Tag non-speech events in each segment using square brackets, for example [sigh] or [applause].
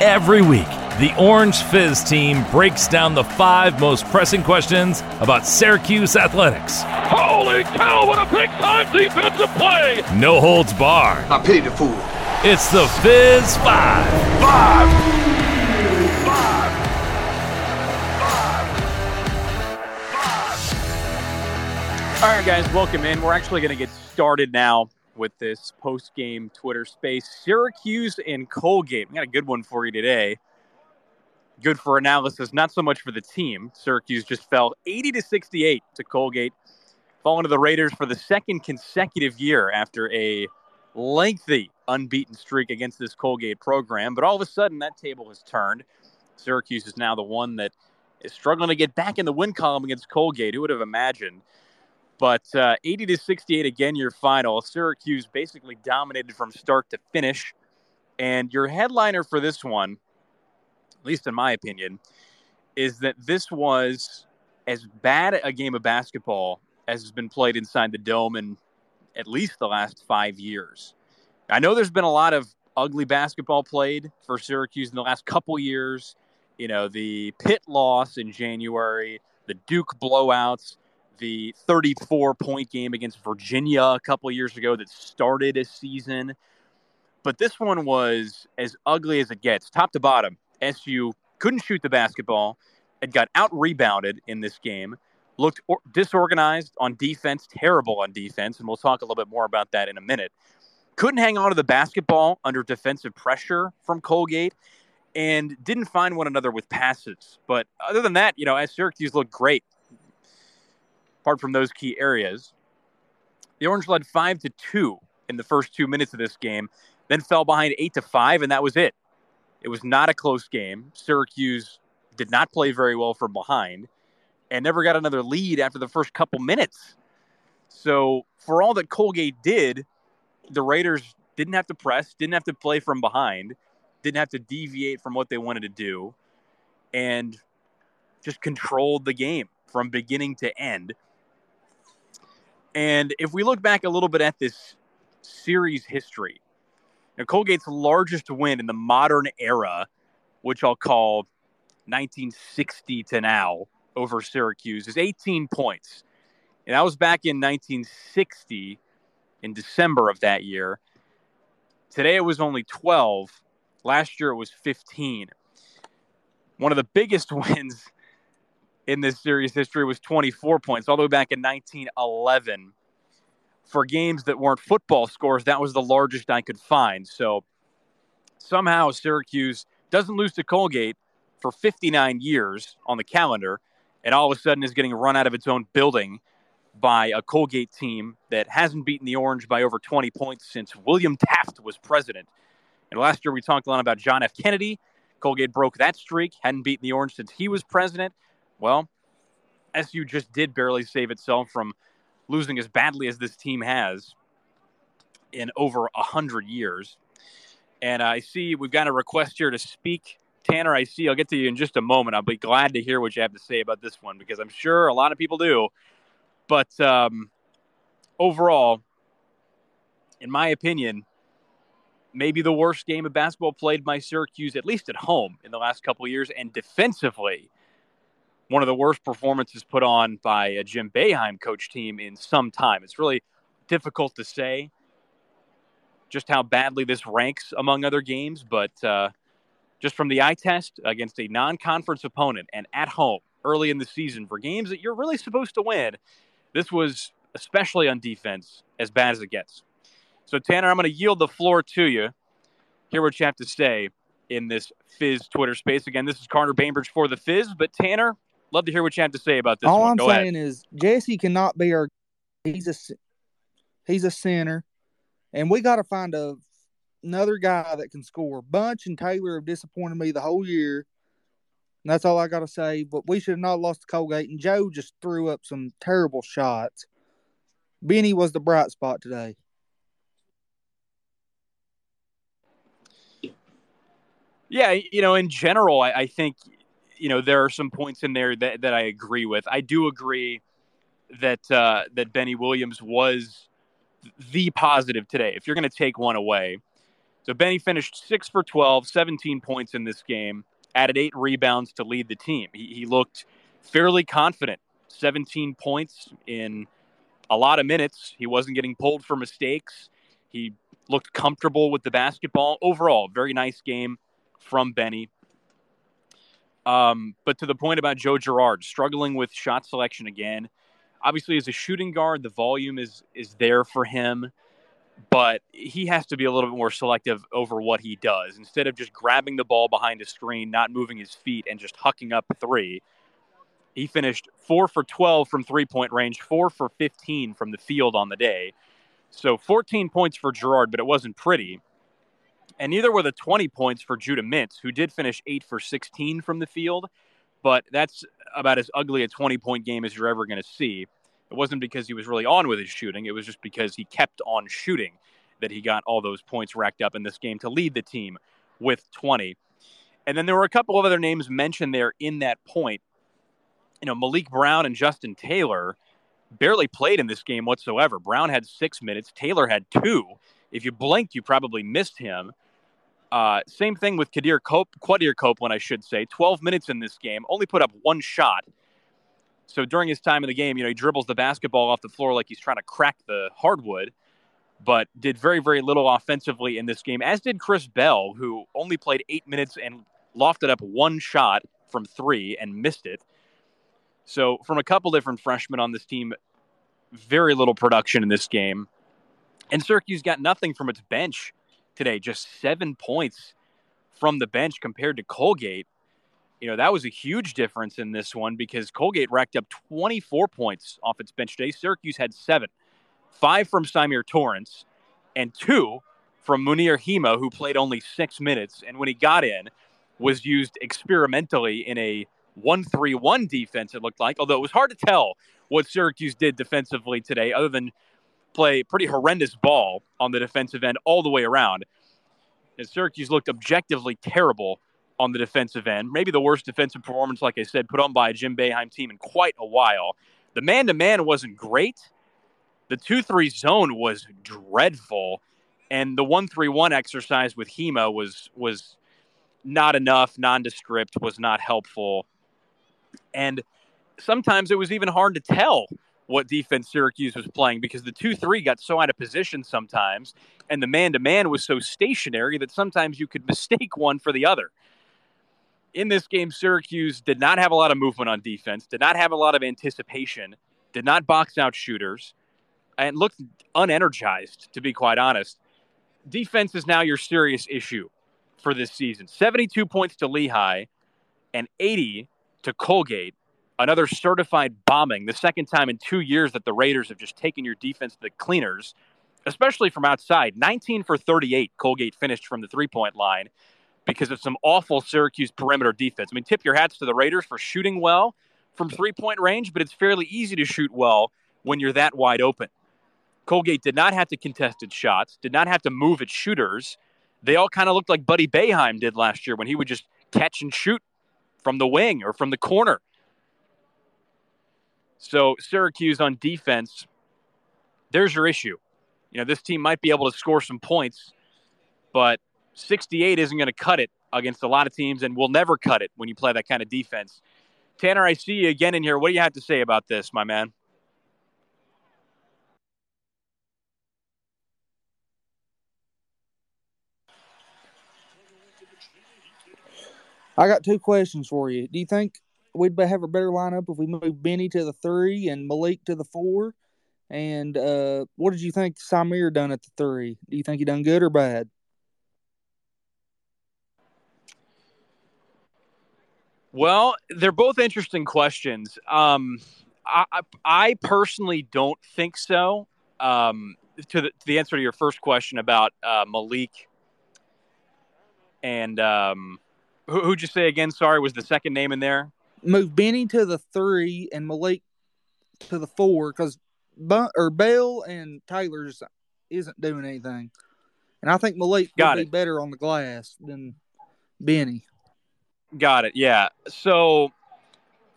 Every week, the Orange Fizz team breaks down the five most pressing questions about Syracuse athletics. Holy cow, what a big time defensive play! No holds barred. I pity the fool. It's the Fizz Five. Five! Five. All right, guys, welcome in. We're actually going to get started now with this post game Twitter space. Syracuse and Colgate. We got a good one for you today. Good for analysis, not so much for the team. Syracuse just fell 80 to 68 to Colgate, falling to the Raiders for the second consecutive year after a lengthy unbeaten streak against this Colgate program. But all of a sudden, that table has turned. Syracuse is now the one that is struggling to get back in the win column against Colgate. Who would have imagined? But uh, 80 to 68 again, your final. Syracuse basically dominated from start to finish. And your headliner for this one, at least in my opinion, is that this was as bad a game of basketball as has been played inside the dome in at least the last five years. I know there's been a lot of ugly basketball played for Syracuse in the last couple years. You know, the Pitt loss in January, the Duke blowouts the 34 point game against Virginia a couple years ago that started a season. But this one was as ugly as it gets, top to bottom. SU couldn't shoot the basketball. It got out rebounded in this game, looked or- disorganized on defense, terrible on defense. And we'll talk a little bit more about that in a minute. Couldn't hang on to the basketball under defensive pressure from Colgate and didn't find one another with passes. But other than that, you know, as Syracuse looked great apart from those key areas. The Orange led five to two in the first two minutes of this game, then fell behind eight to five, and that was it. It was not a close game. Syracuse did not play very well from behind and never got another lead after the first couple minutes. So, for all that Colgate did, the Raiders didn't have to press, didn't have to play from behind, didn't have to deviate from what they wanted to do, and just controlled the game from beginning to end. And if we look back a little bit at this series history, now Colgate's largest win in the modern era, which I'll call 1960 to now over Syracuse, is 18 points. And that was back in 1960 in December of that year. Today it was only 12. Last year it was 15. One of the biggest [laughs] wins in this series history was 24 points, all the way back in 1911. For games that weren't football scores, that was the largest I could find. So somehow Syracuse doesn't lose to Colgate for 59 years on the calendar, and all of a sudden is getting run out of its own building by a Colgate team that hasn't beaten the Orange by over 20 points since William Taft was president. And last year we talked a lot about John F. Kennedy. Colgate broke that streak, hadn't beaten the Orange since he was president. Well, SU just did barely save itself from losing as badly as this team has in over a hundred years. And I see we've got a request here to speak. Tanner, I see. I'll get to you in just a moment. I'll be glad to hear what you have to say about this one because I'm sure a lot of people do. But um, overall, in my opinion, maybe the worst game of basketball played by Syracuse, at least at home, in the last couple years. And defensively, one of the worst performances put on by a Jim Boeheim coach team in some time. It's really difficult to say just how badly this ranks among other games, but uh, just from the eye test against a non conference opponent and at home early in the season for games that you're really supposed to win, this was, especially on defense, as bad as it gets. So, Tanner, I'm going to yield the floor to you. Hear what you have to say in this Fizz Twitter space. Again, this is Carter Bainbridge for the Fizz, but Tanner, love to hear what you have to say about this. All one. I'm Go saying ahead. is Jesse cannot be our. He's a he's a center, and we got to find a another guy that can score. Bunch and Taylor have disappointed me the whole year. And that's all I got to say. But we should have not lost to Colgate. And Joe just threw up some terrible shots. Benny was the bright spot today. Yeah, you know, in general, I, I think you know there are some points in there that, that I agree with. I do agree that uh, that Benny Williams was the positive today. If you're going to take one away, So Benny finished six for 12, 17 points in this game, added eight rebounds to lead the team. He, he looked fairly confident. 17 points in a lot of minutes. He wasn't getting pulled for mistakes. He looked comfortable with the basketball. Overall, very nice game from Benny. Um, but to the point about Joe Girard struggling with shot selection again. Obviously, as a shooting guard, the volume is is there for him, but he has to be a little bit more selective over what he does. Instead of just grabbing the ball behind a screen, not moving his feet, and just hucking up three, he finished four for 12 from three point range, four for 15 from the field on the day. So 14 points for Girard, but it wasn't pretty. And neither were the 20 points for Judah Mintz, who did finish 8 for 16 from the field, but that's about as ugly a 20 point game as you're ever going to see. It wasn't because he was really on with his shooting, it was just because he kept on shooting that he got all those points racked up in this game to lead the team with 20. And then there were a couple of other names mentioned there in that point. You know, Maliq Brown and Justin Taylor barely played in this game whatsoever. Brown had six minutes, Taylor had two. If you blinked, you probably missed him. Uh, same thing with Kadir Cop- Quadir Copeland, I should say. 12 minutes in this game, only put up one shot. So during his time in the game, you know, he dribbles the basketball off the floor like he's trying to crack the hardwood, but did very, very little offensively in this game, as did Chris Bell, who only played eight minutes and lofted up one shot from three and missed it. So, from a couple different freshmen on this team, very little production in this game. And Syracuse got nothing from its bench today, just seven points from the bench compared to Colgate. You know, that was a huge difference in this one because Colgate racked up 24 points off its bench today. Syracuse had seven, five from Symir Torrence, and two from Mounir Hima, who played only six minutes. And when he got in, was used experimentally in a 1 3 1 defense, it looked like, although it was hard to tell what Syracuse did defensively today, other than play pretty horrendous ball on the defensive end all the way around. And Syracuse looked objectively terrible on the defensive end. Maybe the worst defensive performance, like I said, put on by a Jim Boeheim team in quite a while. The man to man wasn't great. The 2 3 zone was dreadful. And the 1 3 1 exercise with Hima was, was not enough, nondescript, was not helpful. And sometimes it was even hard to tell what defense Syracuse was playing because the 2 3 got so out of position sometimes, and the man to man was so stationary that sometimes you could [laughs] mistake one for the other. In this game, Syracuse did not have a lot of movement on defense, did not have a lot of anticipation, did not box out shooters, and looked unenergized, to be quite honest. Defense is now your serious issue for this season 72 points to Lehigh and 80 to Colgate, another certified bombing, the second time in two years that the Raiders have just taken your defense to the cleaners, especially from outside. 19 for 38, Colgate finished from the three point line because of some awful Syracuse perimeter defense. I mean, tip your hats to the Raiders for shooting well from three point range, but it's fairly easy to shoot well when you're that wide open. Colgate did not have to contest its shots, did not have to move its shooters. They all kind of looked like Buddy Boeheim did last year when he would just catch and shoot from the wing or from the corner. So Syracuse on defense, there's your issue. You know, this team might be able to score some points, but 68 isn't going to cut it against a lot of teams and will never cut it when you play that kind of defense. Tanner, I see you again in here. What do you have to say about this, my man? I got two questions for you. Do you think we'd have a better lineup if we moved Benny to the three and Maliq to the four? And uh, what did you think Symir done at the three? Do you think he done good or bad? Well, they're both interesting questions. Um, I, I personally don't think so. Um, to, the, to the answer to your first question about uh, Maliq and um, who, who'd you say again? Sorry, was the second name in there? Move Benny to the three and Maliq to the four because or Bell and Taylor's isn't doing anything, and I think Maliq Got would it. be better on the glass than Benny. Got it. Yeah. So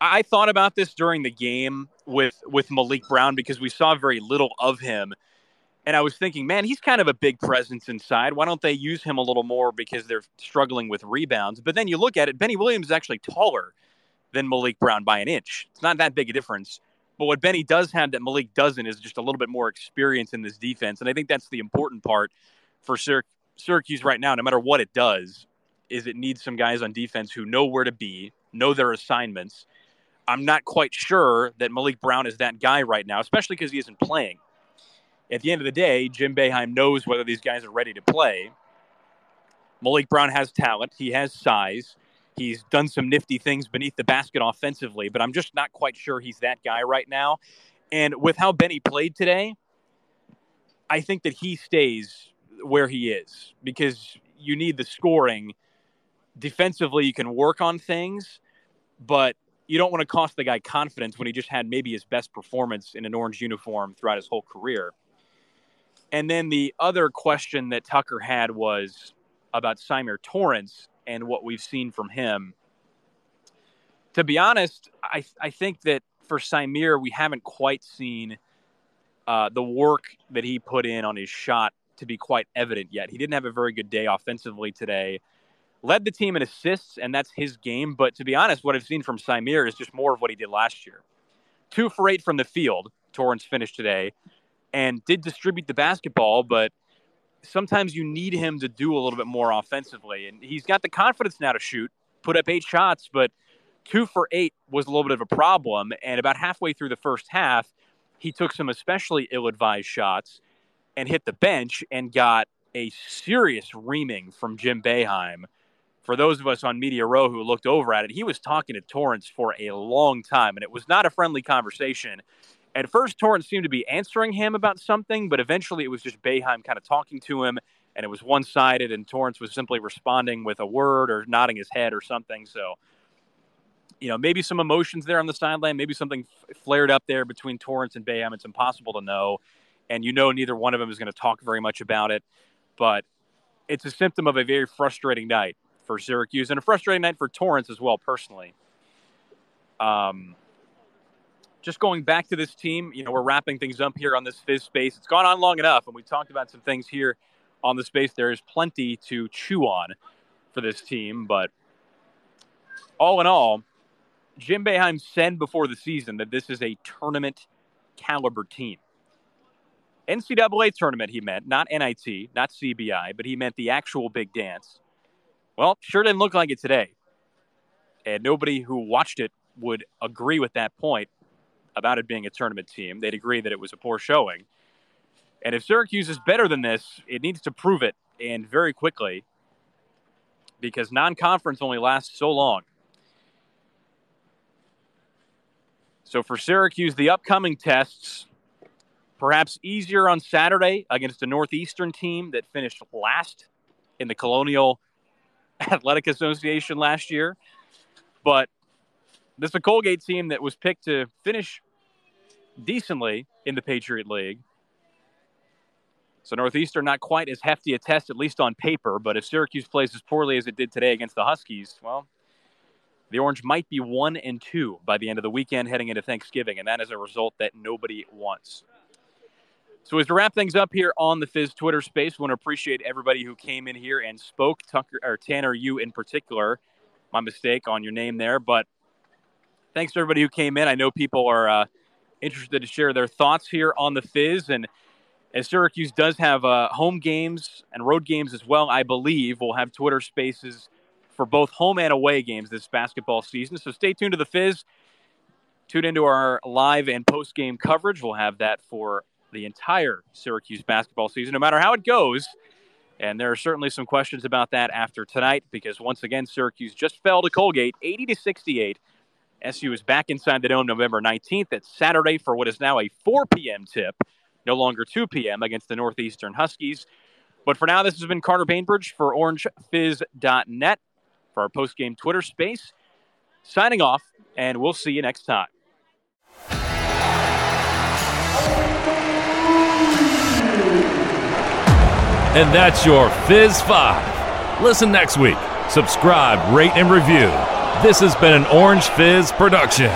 I thought about this during the game with with Maliq Brown because we saw very little of him, And I was thinking, man, he's kind of a big presence inside. Why don't they use him a little more because they're struggling with rebounds? But then you look at it, Benny Williams is actually taller than Maliq Brown by an inch. It's not that big a difference. But what Benny does have that Maliq doesn't is just a little bit more experience in this defense. And I think that's the important part for Syracuse right now, no matter what it does, is it needs some guys on defense who know where to be, know their assignments. I'm not quite sure that Maliq Brown is that guy right now, especially because he isn't playing at the end of the day, Jim Boeheim knows whether these guys are ready to play. Maliq Brown has talent, he has size. He's done some nifty things beneath the basket offensively, but I'm just not quite sure he's that guy right now. And with how Benny played today, I think that he stays where he is because you need the scoring. Defensively, you can work on things, but you don't want to cost the guy confidence when he just had maybe his best performance in an orange uniform throughout his whole career. And then the other question that Tucker had was about Symir Torrence and what we've seen from him. To be honest, I, I think that for Symir, we haven't quite seen uh, the work that he put in on his shot to be quite evident yet. He didn't have a very good day offensively today. Led the team in assists, and that's his game. But to be honest, what I've seen from Symir is just more of what he did last year. Two for eight from the field, Torrence finished today and did distribute the basketball, but sometimes you need him to do a little bit more offensively. And he's got the confidence now to shoot, put up eight shots, but two for eight was a little bit of a problem. And about halfway through the first half, he took some especially ill advised shots and hit the bench and got a serious reaming from Jim Boeheim. For those of us on Media Row who looked over at it, he was talking to Torrence for a long time, and it was not a friendly conversation. At first, Torrence seemed to be answering him about something, but eventually it was just Boeheim kind of talking to him, and it was one sided, and Torrence was simply responding with a word or nodding his head or something. So, you know, maybe some emotions there on the sideline, maybe something flared up there between Torrence and Boeheim. It's impossible to know. And you know, neither one of them is going to talk very much about it, but it's a symptom of a very frustrating night for Syracuse and a frustrating night for Torrence as well, personally. Um, just going back to this team, you know, we're wrapping things up here on this Fizz space. It's gone on long enough, and we talked about some things here on the space. There is plenty to chew on for this team, but all in all, Jim Boeheim said before the season that this is a tournament caliber team. NCAA tournament, he meant, not NIT, not CBI, but he meant the actual big dance. Well, sure didn't look like it today. And nobody who watched it would agree with that point about it being a tournament team. They'd agree that it was a poor showing. And if Syracuse is better than this, it needs to prove it and very quickly because non conference only lasts so long. So for Syracuse, the upcoming tests, perhaps easier on Saturday against a Northeastern team that finished last in the Colonial Athletic Association last year. But this is a Colgate team that was picked to finish decently in the Patriot League. So Northeastern not quite as hefty a test, at least on paper. But if Syracuse plays as poorly as it did today against the Huskies, well, the Orange might be one and two by the end of the weekend heading into Thanksgiving, and that is a result that nobody wants. So as to wrap things up here on the Fizz Twitter space, want to appreciate everybody who came in here and spoke. Tucker or Tanner, you in particular, my mistake on your name there, but thanks to everybody who came in. I know people are uh, interested to share their thoughts here on the Fizz. And as Syracuse does have uh, home games and road games as well, I believe we'll have Twitter spaces for both home and away games this basketball season. So stay tuned to the Fizz. Tune into our live and post game coverage. We'll have that for the entire Syracuse basketball season, no matter how it goes. And there are certainly some questions about that after tonight because once again, Syracuse just fell to Colgate 80 to 68 SU is back inside the dome November 19th. It's Saturday for what is now a 4 p.m. tip, no longer 2 p.m. against the Northeastern Huskies. But for now, this has been Carter Bainbridge for OrangeFizz.net for our post-game Twitter space. Signing off, and we'll see you next time. And that's your Fizz 5. Listen next week. Subscribe, rate, and review. This has been an Orange Fizz production.